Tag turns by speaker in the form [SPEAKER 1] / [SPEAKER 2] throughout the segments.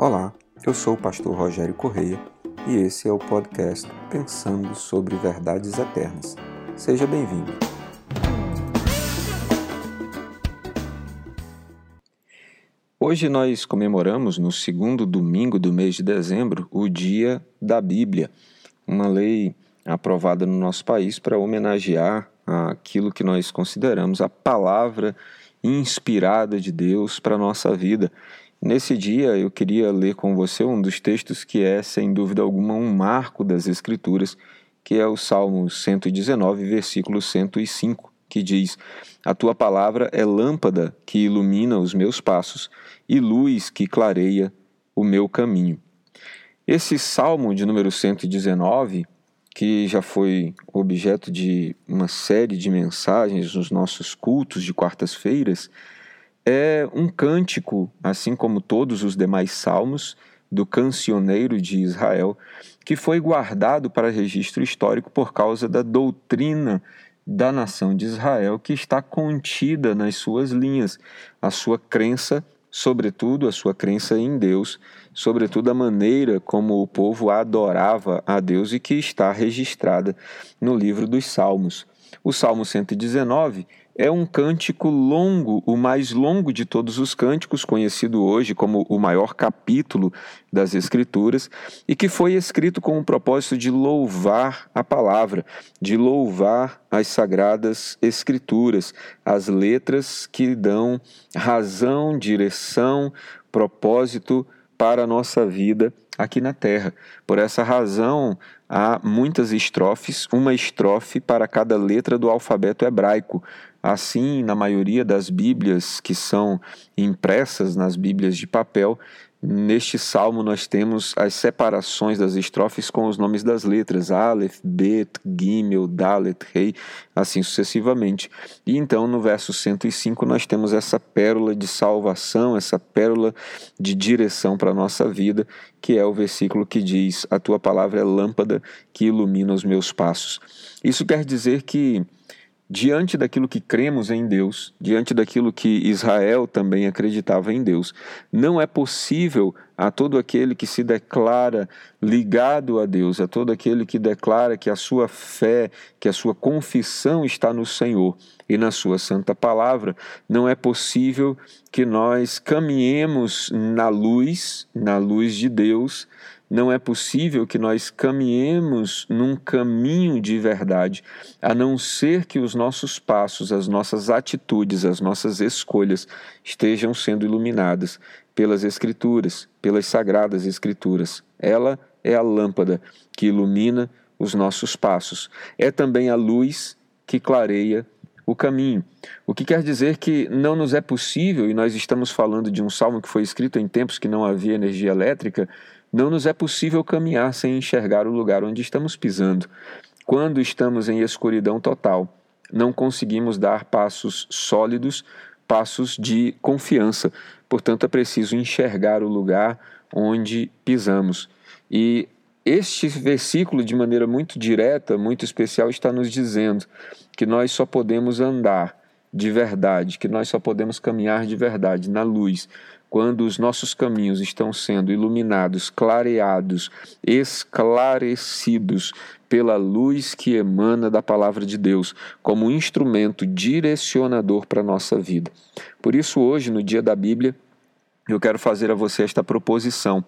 [SPEAKER 1] Olá, eu sou o pastor Rogério Correia e esse é o podcast Pensando sobre Verdades Eternas. Seja bem-vindo. Hoje nós comemoramos, no segundo domingo do mês de dezembro, o Dia da Bíblia, uma lei aprovada no nosso país para homenagear aquilo que nós consideramos a palavra inspirada de Deus para a nossa vida Nesse dia eu queria ler com você um dos textos que é, sem dúvida alguma, um marco das Escrituras, que é o Salmo 119, versículo 105, que diz: A tua palavra é lâmpada que ilumina os meus passos e luz que clareia o meu caminho. Esse salmo de número 119, que já foi objeto de uma série de mensagens nos nossos cultos de quartas-feiras, é um cântico, assim como todos os demais salmos, do cancioneiro de Israel, que foi guardado para registro histórico por causa da doutrina da nação de Israel que está contida nas suas linhas, a sua crença, sobretudo a sua crença em Deus, sobretudo a maneira como o povo adorava a Deus e que está registrada no livro dos Salmos. O Salmo 119 é um cântico longo, o mais longo de todos os cânticos, conhecido hoje como o maior capítulo das Escrituras, e que foi escrito com o propósito de louvar a palavra, de louvar as sagradas Escrituras, as letras que dão razão, direção, propósito para a nossa vida aqui na Terra. Por essa razão, há muitas estrofes, uma estrofe para cada letra do alfabeto hebraico. Assim, na maioria das Bíblias que são impressas nas Bíblias de papel, Neste salmo nós temos as separações das estrofes com os nomes das letras, Aleph, Bet, Gimel, Dalet, Rei, assim sucessivamente. E então no verso 105 nós temos essa pérola de salvação, essa pérola de direção para a nossa vida, que é o versículo que diz: A tua palavra é lâmpada que ilumina os meus passos. Isso quer dizer que diante daquilo que cremos em Deus, diante daquilo que Israel também acreditava em Deus, não é possível a todo aquele que se declara ligado a Deus, a todo aquele que declara que a sua fé, que a sua confissão está no Senhor e na sua santa palavra, não é possível que nós caminhemos na luz, na luz de Deus, não é possível que nós caminhemos num caminho de verdade, a não ser que os nossos passos, as nossas atitudes, as nossas escolhas estejam sendo iluminadas pelas Escrituras, pelas sagradas Escrituras. Ela é a lâmpada que ilumina os nossos passos. É também a luz que clareia o caminho. O que quer dizer que não nos é possível, e nós estamos falando de um salmo que foi escrito em tempos que não havia energia elétrica, não nos é possível caminhar sem enxergar o lugar onde estamos pisando. Quando estamos em escuridão total, não conseguimos dar passos sólidos, passos de confiança. Portanto, é preciso enxergar o lugar onde pisamos. E este versículo, de maneira muito direta, muito especial, está nos dizendo que nós só podemos andar de verdade, que nós só podemos caminhar de verdade na luz quando os nossos caminhos estão sendo iluminados, clareados, esclarecidos pela luz que emana da palavra de Deus, como instrumento direcionador para a nossa vida. Por isso, hoje, no dia da Bíblia, eu quero fazer a você esta proposição.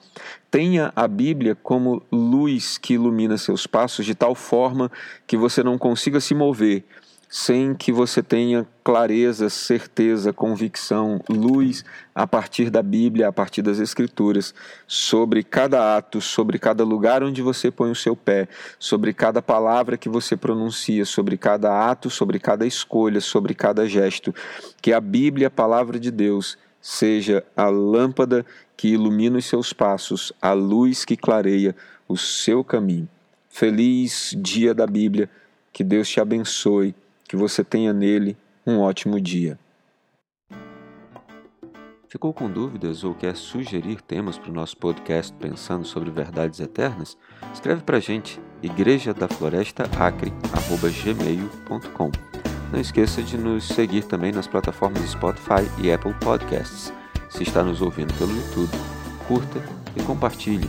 [SPEAKER 1] Tenha a Bíblia como luz que ilumina seus passos, de tal forma que você não consiga se mover sem que você tenha clareza, certeza, convicção, luz a partir da Bíblia, a partir das Escrituras, sobre cada ato, sobre cada lugar onde você põe o seu pé, sobre cada palavra que você pronuncia, sobre cada ato, sobre cada escolha, sobre cada gesto. Que a Bíblia, a palavra de Deus, seja a lâmpada que ilumina os seus passos, a luz que clareia o seu caminho. Feliz dia da Bíblia, que Deus te abençoe que você tenha nele um ótimo dia.
[SPEAKER 2] Ficou com dúvidas ou quer sugerir temas para o nosso podcast Pensando sobre Verdades Eternas? Escreve para a gente, igreja da floresta acre, gmail.com. Não esqueça de nos seguir também nas plataformas Spotify e Apple Podcasts. Se está nos ouvindo pelo YouTube, curta e compartilhe